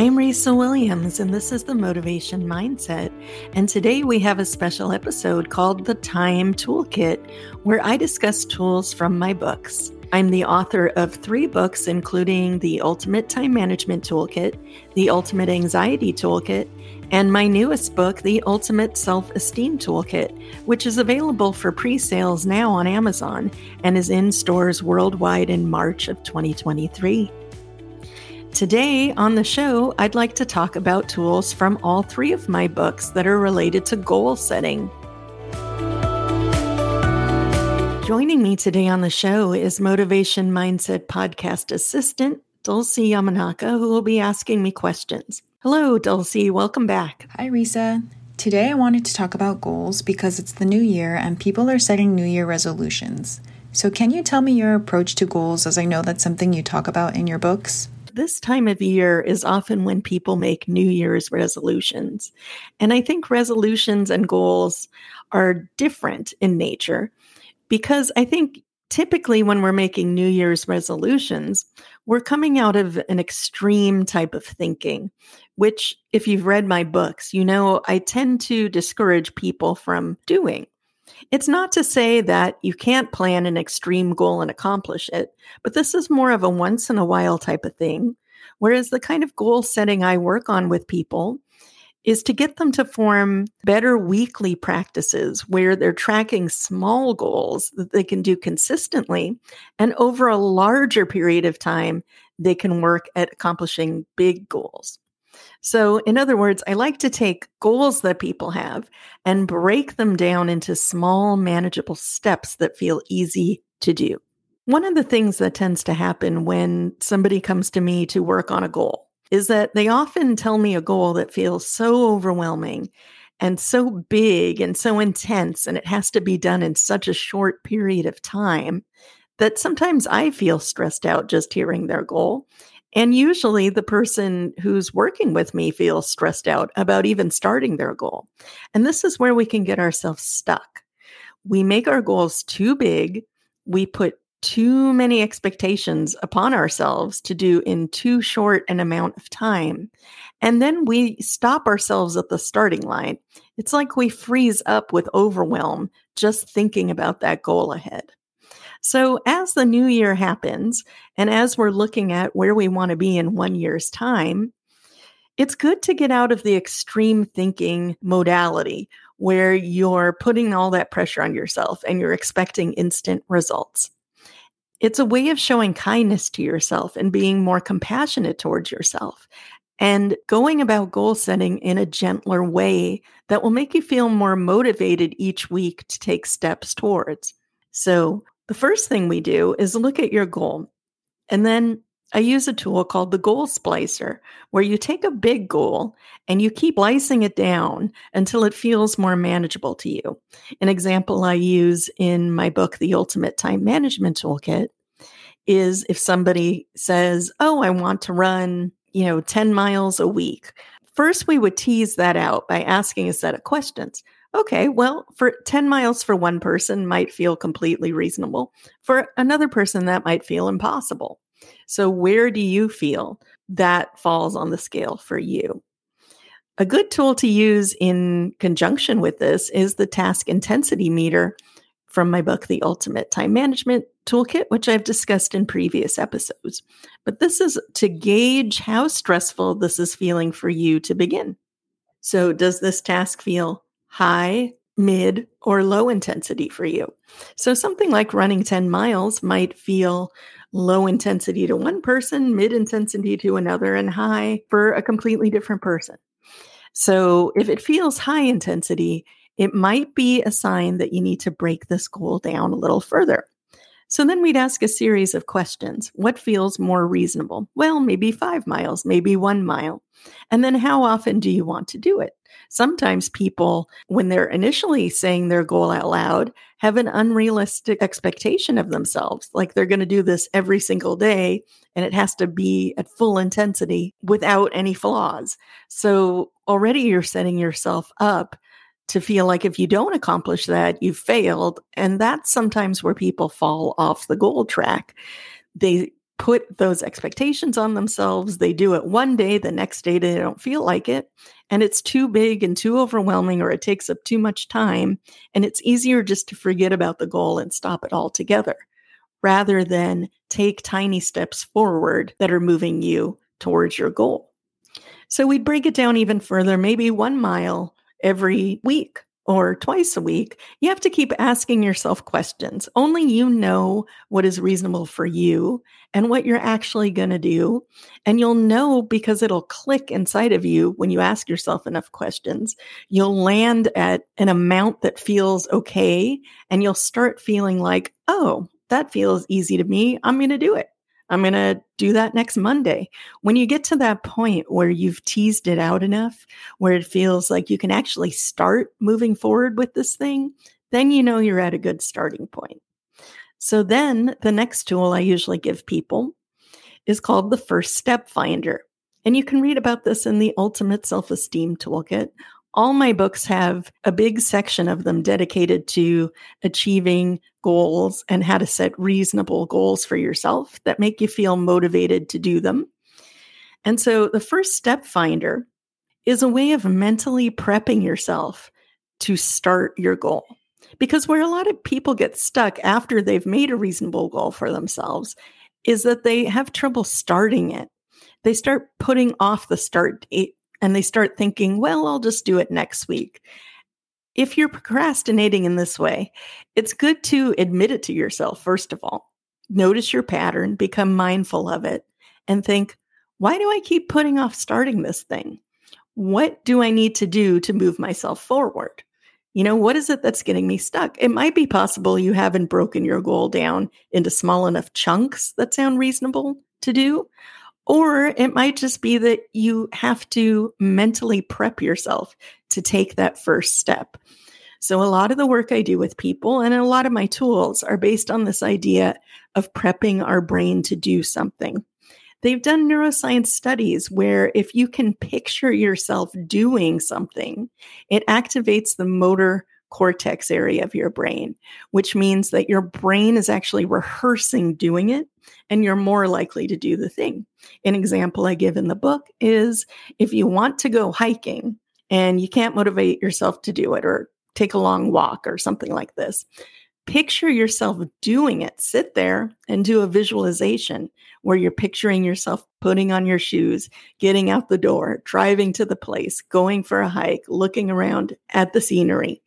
I'm Risa Williams, and this is the Motivation Mindset. And today we have a special episode called The Time Toolkit, where I discuss tools from my books. I'm the author of three books, including The Ultimate Time Management Toolkit, The Ultimate Anxiety Toolkit, and my newest book, The Ultimate Self Esteem Toolkit, which is available for pre sales now on Amazon and is in stores worldwide in March of 2023. Today on the show, I'd like to talk about tools from all three of my books that are related to goal setting. Joining me today on the show is Motivation Mindset podcast assistant, Dulcie Yamanaka, who will be asking me questions. Hello, Dulcie. Welcome back. Hi, Risa. Today I wanted to talk about goals because it's the new year and people are setting new year resolutions. So, can you tell me your approach to goals as I know that's something you talk about in your books? This time of year is often when people make New Year's resolutions. And I think resolutions and goals are different in nature because I think typically when we're making New Year's resolutions, we're coming out of an extreme type of thinking, which, if you've read my books, you know I tend to discourage people from doing. It's not to say that you can't plan an extreme goal and accomplish it, but this is more of a once in a while type of thing. Whereas the kind of goal setting I work on with people is to get them to form better weekly practices where they're tracking small goals that they can do consistently. And over a larger period of time, they can work at accomplishing big goals. So, in other words, I like to take goals that people have and break them down into small, manageable steps that feel easy to do. One of the things that tends to happen when somebody comes to me to work on a goal is that they often tell me a goal that feels so overwhelming and so big and so intense, and it has to be done in such a short period of time that sometimes I feel stressed out just hearing their goal. And usually the person who's working with me feels stressed out about even starting their goal. And this is where we can get ourselves stuck. We make our goals too big. We put too many expectations upon ourselves to do in too short an amount of time. And then we stop ourselves at the starting line. It's like we freeze up with overwhelm just thinking about that goal ahead. So, as the new year happens, and as we're looking at where we want to be in one year's time, it's good to get out of the extreme thinking modality where you're putting all that pressure on yourself and you're expecting instant results. It's a way of showing kindness to yourself and being more compassionate towards yourself and going about goal setting in a gentler way that will make you feel more motivated each week to take steps towards. So, the first thing we do is look at your goal. And then I use a tool called the Goal Splicer, where you take a big goal and you keep slicing it down until it feels more manageable to you. An example I use in my book, The Ultimate Time Management Toolkit, is if somebody says, Oh, I want to run, you know, 10 miles a week. First, we would tease that out by asking a set of questions. Okay, well, for 10 miles for one person might feel completely reasonable. For another person, that might feel impossible. So, where do you feel that falls on the scale for you? A good tool to use in conjunction with this is the task intensity meter from my book, The Ultimate Time Management Toolkit, which I've discussed in previous episodes. But this is to gauge how stressful this is feeling for you to begin. So, does this task feel high, mid, or low intensity for you. So something like running 10 miles might feel low intensity to one person, mid intensity to another, and high for a completely different person. So if it feels high intensity, it might be a sign that you need to break this goal down a little further. So then we'd ask a series of questions. What feels more reasonable? Well, maybe five miles, maybe one mile. And then how often do you want to do it? Sometimes people, when they're initially saying their goal out loud, have an unrealistic expectation of themselves. Like they're going to do this every single day and it has to be at full intensity without any flaws. So already you're setting yourself up to feel like if you don't accomplish that, you've failed. And that's sometimes where people fall off the goal track. They put those expectations on themselves. They do it one day, the next day they don't feel like it. And it's too big and too overwhelming, or it takes up too much time. And it's easier just to forget about the goal and stop it altogether rather than take tiny steps forward that are moving you towards your goal. So we'd break it down even further, maybe one mile every week or twice a week, you have to keep asking yourself questions. Only you know what is reasonable for you and what you're actually going to do. And you'll know because it'll click inside of you when you ask yourself enough questions. You'll land at an amount that feels okay. And you'll start feeling like, oh, that feels easy to me. I'm going to do it. I'm going to do that next Monday. When you get to that point where you've teased it out enough, where it feels like you can actually start moving forward with this thing, then you know you're at a good starting point. So then the next tool I usually give people is called the First Step Finder. And you can read about this in the Ultimate Self Esteem Toolkit all my books have a big section of them dedicated to achieving goals and how to set reasonable goals for yourself that make you feel motivated to do them. And so the first step finder is a way of mentally prepping yourself to start your goal. Because where a lot of people get stuck after they've made a reasonable goal for themselves is that they have trouble starting it. They start putting off the start date and they start thinking, well, I'll just do it next week. If you're procrastinating in this way, it's good to admit it to yourself, first of all. Notice your pattern, become mindful of it, and think, why do I keep putting off starting this thing? What do I need to do to move myself forward? You know, what is it that's getting me stuck? It might be possible you haven't broken your goal down into small enough chunks that sound reasonable to do, or it might just be that you have to mentally prep yourself to take that first step. So, a lot of the work I do with people and a lot of my tools are based on this idea of prepping our brain to do something. They've done neuroscience studies where if you can picture yourself doing something, it activates the motor cortex area of your brain, which means that your brain is actually rehearsing doing it and you're more likely to do the thing. An example I give in the book is if you want to go hiking and you can't motivate yourself to do it or take a long walk or something like this, picture yourself doing it. Sit there and do a visualization where you're picturing yourself putting on your shoes, getting out the door, driving to the place, going for a hike, looking around at the scenery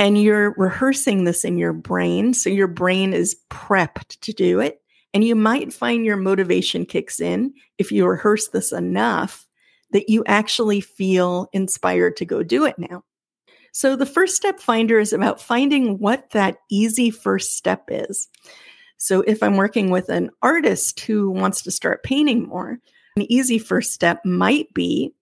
and you're rehearsing this in your brain. So your brain is prepped to do it. And you might find your motivation kicks in if you rehearse this enough that you actually feel inspired to go do it now. So the first step finder is about finding what that easy first step is. So if I'm working with an artist who wants to start painting more, an easy first step might be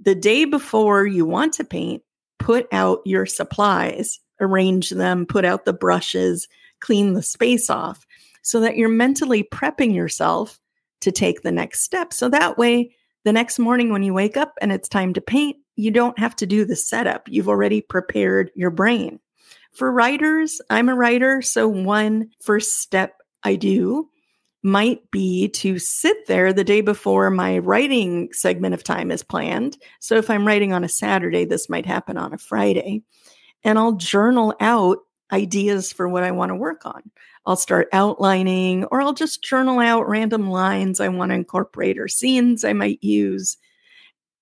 the day before you want to paint, put out your supplies, arrange them, put out the brushes, clean the space off so that you're mentally prepping yourself to take the next step. So that way, the next morning when you wake up and it's time to paint, you don't have to do the setup. You've already prepared your brain. For writers, I'm a writer. So, one first step I do might be to sit there the day before my writing segment of time is planned. So if I'm writing on a Saturday, this might happen on a Friday. And I'll journal out ideas for what I want to work on. I'll start outlining, or I'll just journal out random lines I want to incorporate or scenes I might use.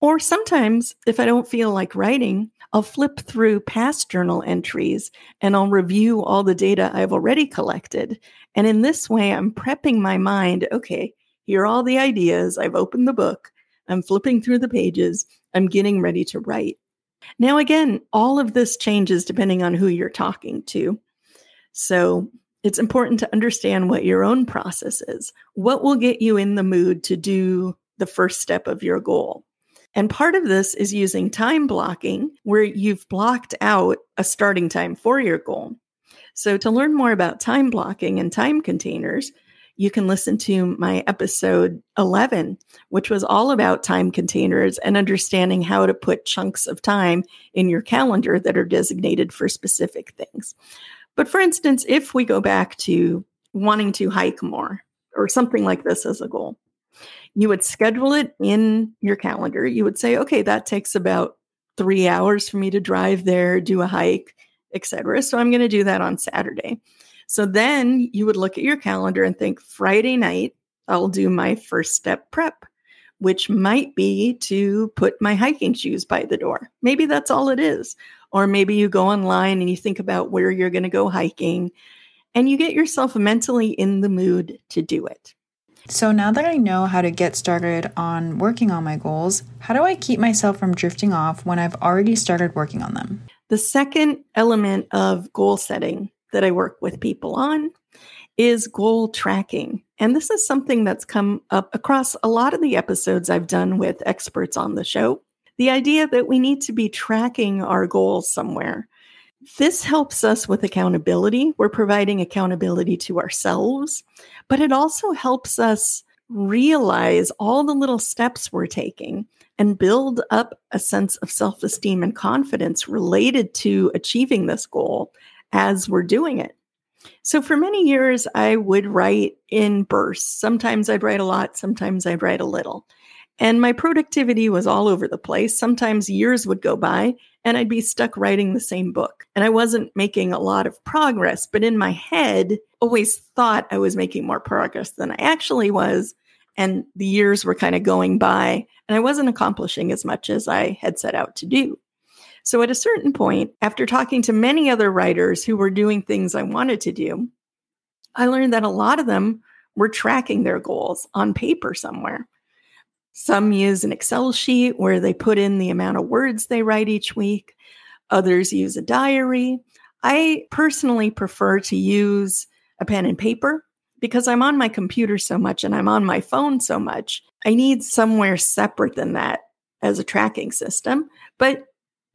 Or sometimes, if I don't feel like writing, I'll flip through past journal entries and I'll review all the data I've already collected. And in this way, I'm prepping my mind okay, here are all the ideas. I've opened the book, I'm flipping through the pages, I'm getting ready to write. Now, again, all of this changes depending on who you're talking to. So it's important to understand what your own process is. What will get you in the mood to do the first step of your goal? And part of this is using time blocking, where you've blocked out a starting time for your goal. So, to learn more about time blocking and time containers, you can listen to my episode 11, which was all about time containers and understanding how to put chunks of time in your calendar that are designated for specific things. But for instance, if we go back to wanting to hike more, or something like this as a goal. You would schedule it in your calendar. You would say, okay, that takes about three hours for me to drive there, do a hike, etc. So I'm going to do that on Saturday. So then you would look at your calendar and think Friday night, I'll do my first step prep, which might be to put my hiking shoes by the door. Maybe that's all it is. Or maybe you go online and you think about where you're going to go hiking and you get yourself mentally in the mood to do it. So now that I know how to get started on working on my goals, how do I keep myself from drifting off when I've already started working on them? The second element of goal setting that I work with people on is goal tracking. And this is something that's come up across a lot of the episodes I've done with experts on the show. The idea that we need to be tracking our goals somewhere. This helps us with accountability. We're providing accountability to ourselves, but it also helps us realize all the little steps we're taking and build up a sense of self esteem and confidence related to achieving this goal as we're doing it. So, for many years, I would write in bursts. Sometimes I'd write a lot, sometimes I'd write a little. And my productivity was all over the place. Sometimes years would go by and I'd be stuck writing the same book. And I wasn't making a lot of progress, but in my head, always thought I was making more progress than I actually was. And the years were kind of going by and I wasn't accomplishing as much as I had set out to do. So at a certain point, after talking to many other writers who were doing things I wanted to do, I learned that a lot of them were tracking their goals on paper somewhere. Some use an Excel sheet where they put in the amount of words they write each week. Others use a diary. I personally prefer to use a pen and paper because I'm on my computer so much and I'm on my phone so much. I need somewhere separate than that as a tracking system. But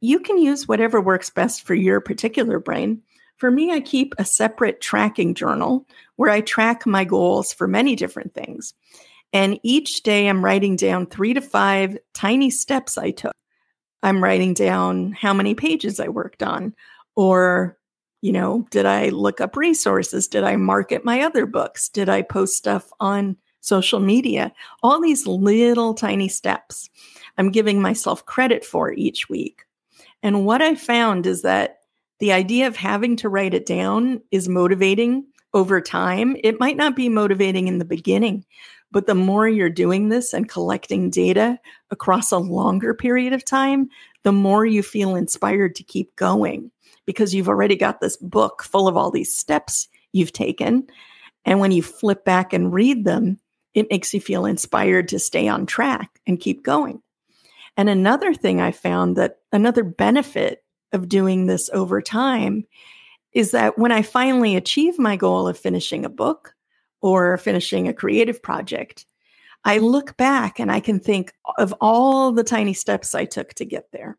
you can use whatever works best for your particular brain. For me, I keep a separate tracking journal where I track my goals for many different things. And each day I'm writing down three to five tiny steps I took. I'm writing down how many pages I worked on, or, you know, did I look up resources? Did I market my other books? Did I post stuff on social media? All these little tiny steps I'm giving myself credit for each week. And what I found is that the idea of having to write it down is motivating over time. It might not be motivating in the beginning, but the more you're doing this and collecting data across a longer period of time, the more you feel inspired to keep going because you've already got this book full of all these steps you've taken. And when you flip back and read them, it makes you feel inspired to stay on track and keep going. And another thing I found that another benefit of doing this over time is that when I finally achieve my goal of finishing a book or finishing a creative project, I look back and I can think of all the tiny steps I took to get there.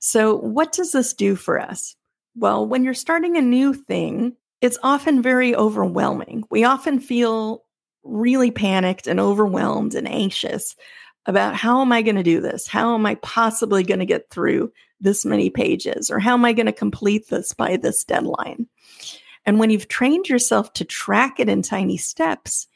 So, what does this do for us? Well, when you're starting a new thing, it's often very overwhelming. We often feel really panicked and overwhelmed and anxious about how am I going to do this? How am I possibly going to get through this many pages? Or how am I going to complete this by this deadline? And when you've trained yourself to track it in tiny steps,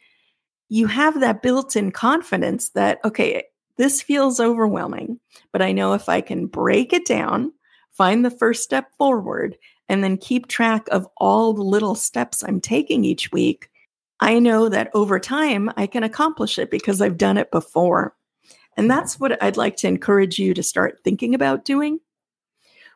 you have that built in confidence that, okay, this feels overwhelming, but I know if I can break it down, find the first step forward, and then keep track of all the little steps I'm taking each week, I know that over time I can accomplish it because I've done it before. And mm-hmm. that's what I'd like to encourage you to start thinking about doing.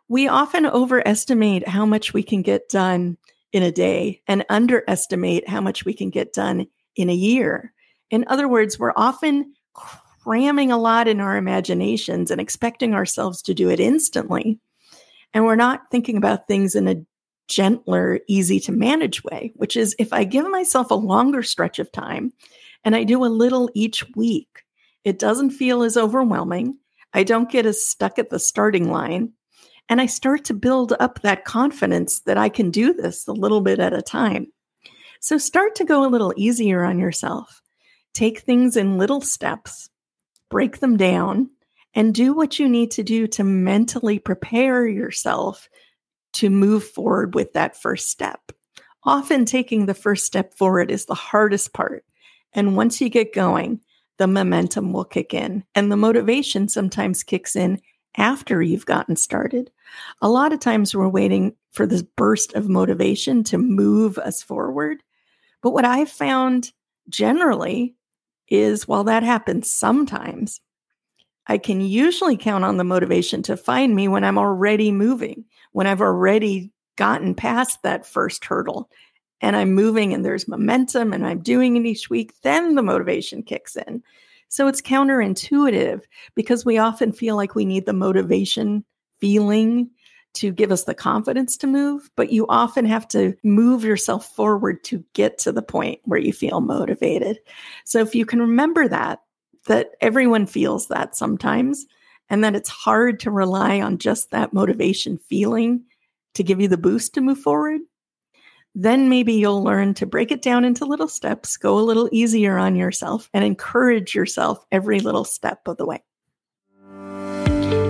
We often overestimate how much we can get done in a day and underestimate how much we can get done in a year. In other words, we're often cramming a lot in our imaginations and expecting ourselves to do it instantly. And we're not thinking about things in a gentler, easy to manage way, which is if I give myself a longer stretch of time and I do a little each week, it doesn't feel as overwhelming. I don't get as stuck at the starting line. And I start to build up that confidence that I can do this a little bit at a time. So start to go a little easier on yourself. Take things in little steps, break them down, and do what you need to do to mentally prepare yourself to move forward with that first step. Often taking the first step forward is the hardest part. And once you get going, the momentum will kick in. And the motivation sometimes kicks in after you've gotten started. A lot of times we're waiting for this burst of motivation to move us forward. But what I've found generally is while that happens sometimes, I can usually count on the motivation to find me when I'm already moving, when I've already gotten past that first hurdle and I'm moving and there's momentum and I'm doing it each week, then the motivation kicks in. So it's counterintuitive because we often feel like we need the motivation feeling to give us the confidence to move, but you often have to move yourself forward to get to the point where you feel motivated. So if you can remember that, that everyone feels that sometimes, and that it's hard to rely on just that motivation feeling to give you the boost to move forward, then maybe you'll learn to break it down into little steps, go a little easier on yourself, and encourage yourself every little step of the way.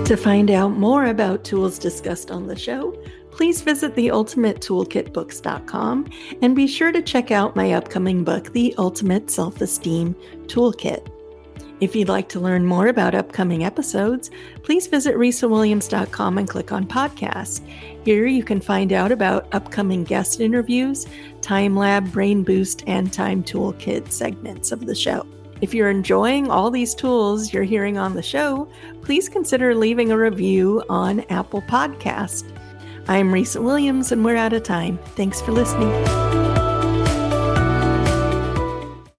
To find out more about tools discussed on the show, please visit theultimatetoolkitbooks.com and be sure to check out my upcoming book, The Ultimate Self Esteem Toolkit. If you'd like to learn more about upcoming episodes, please visit risawilliams.com and click on podcast. Here you can find out about upcoming guest interviews, Time Lab, Brain Boost, and Time Toolkit segments of the show. If you're enjoying all these tools you're hearing on the show, please consider leaving a review on Apple Podcast. I'm Risa Williams, and we're out of time. Thanks for listening.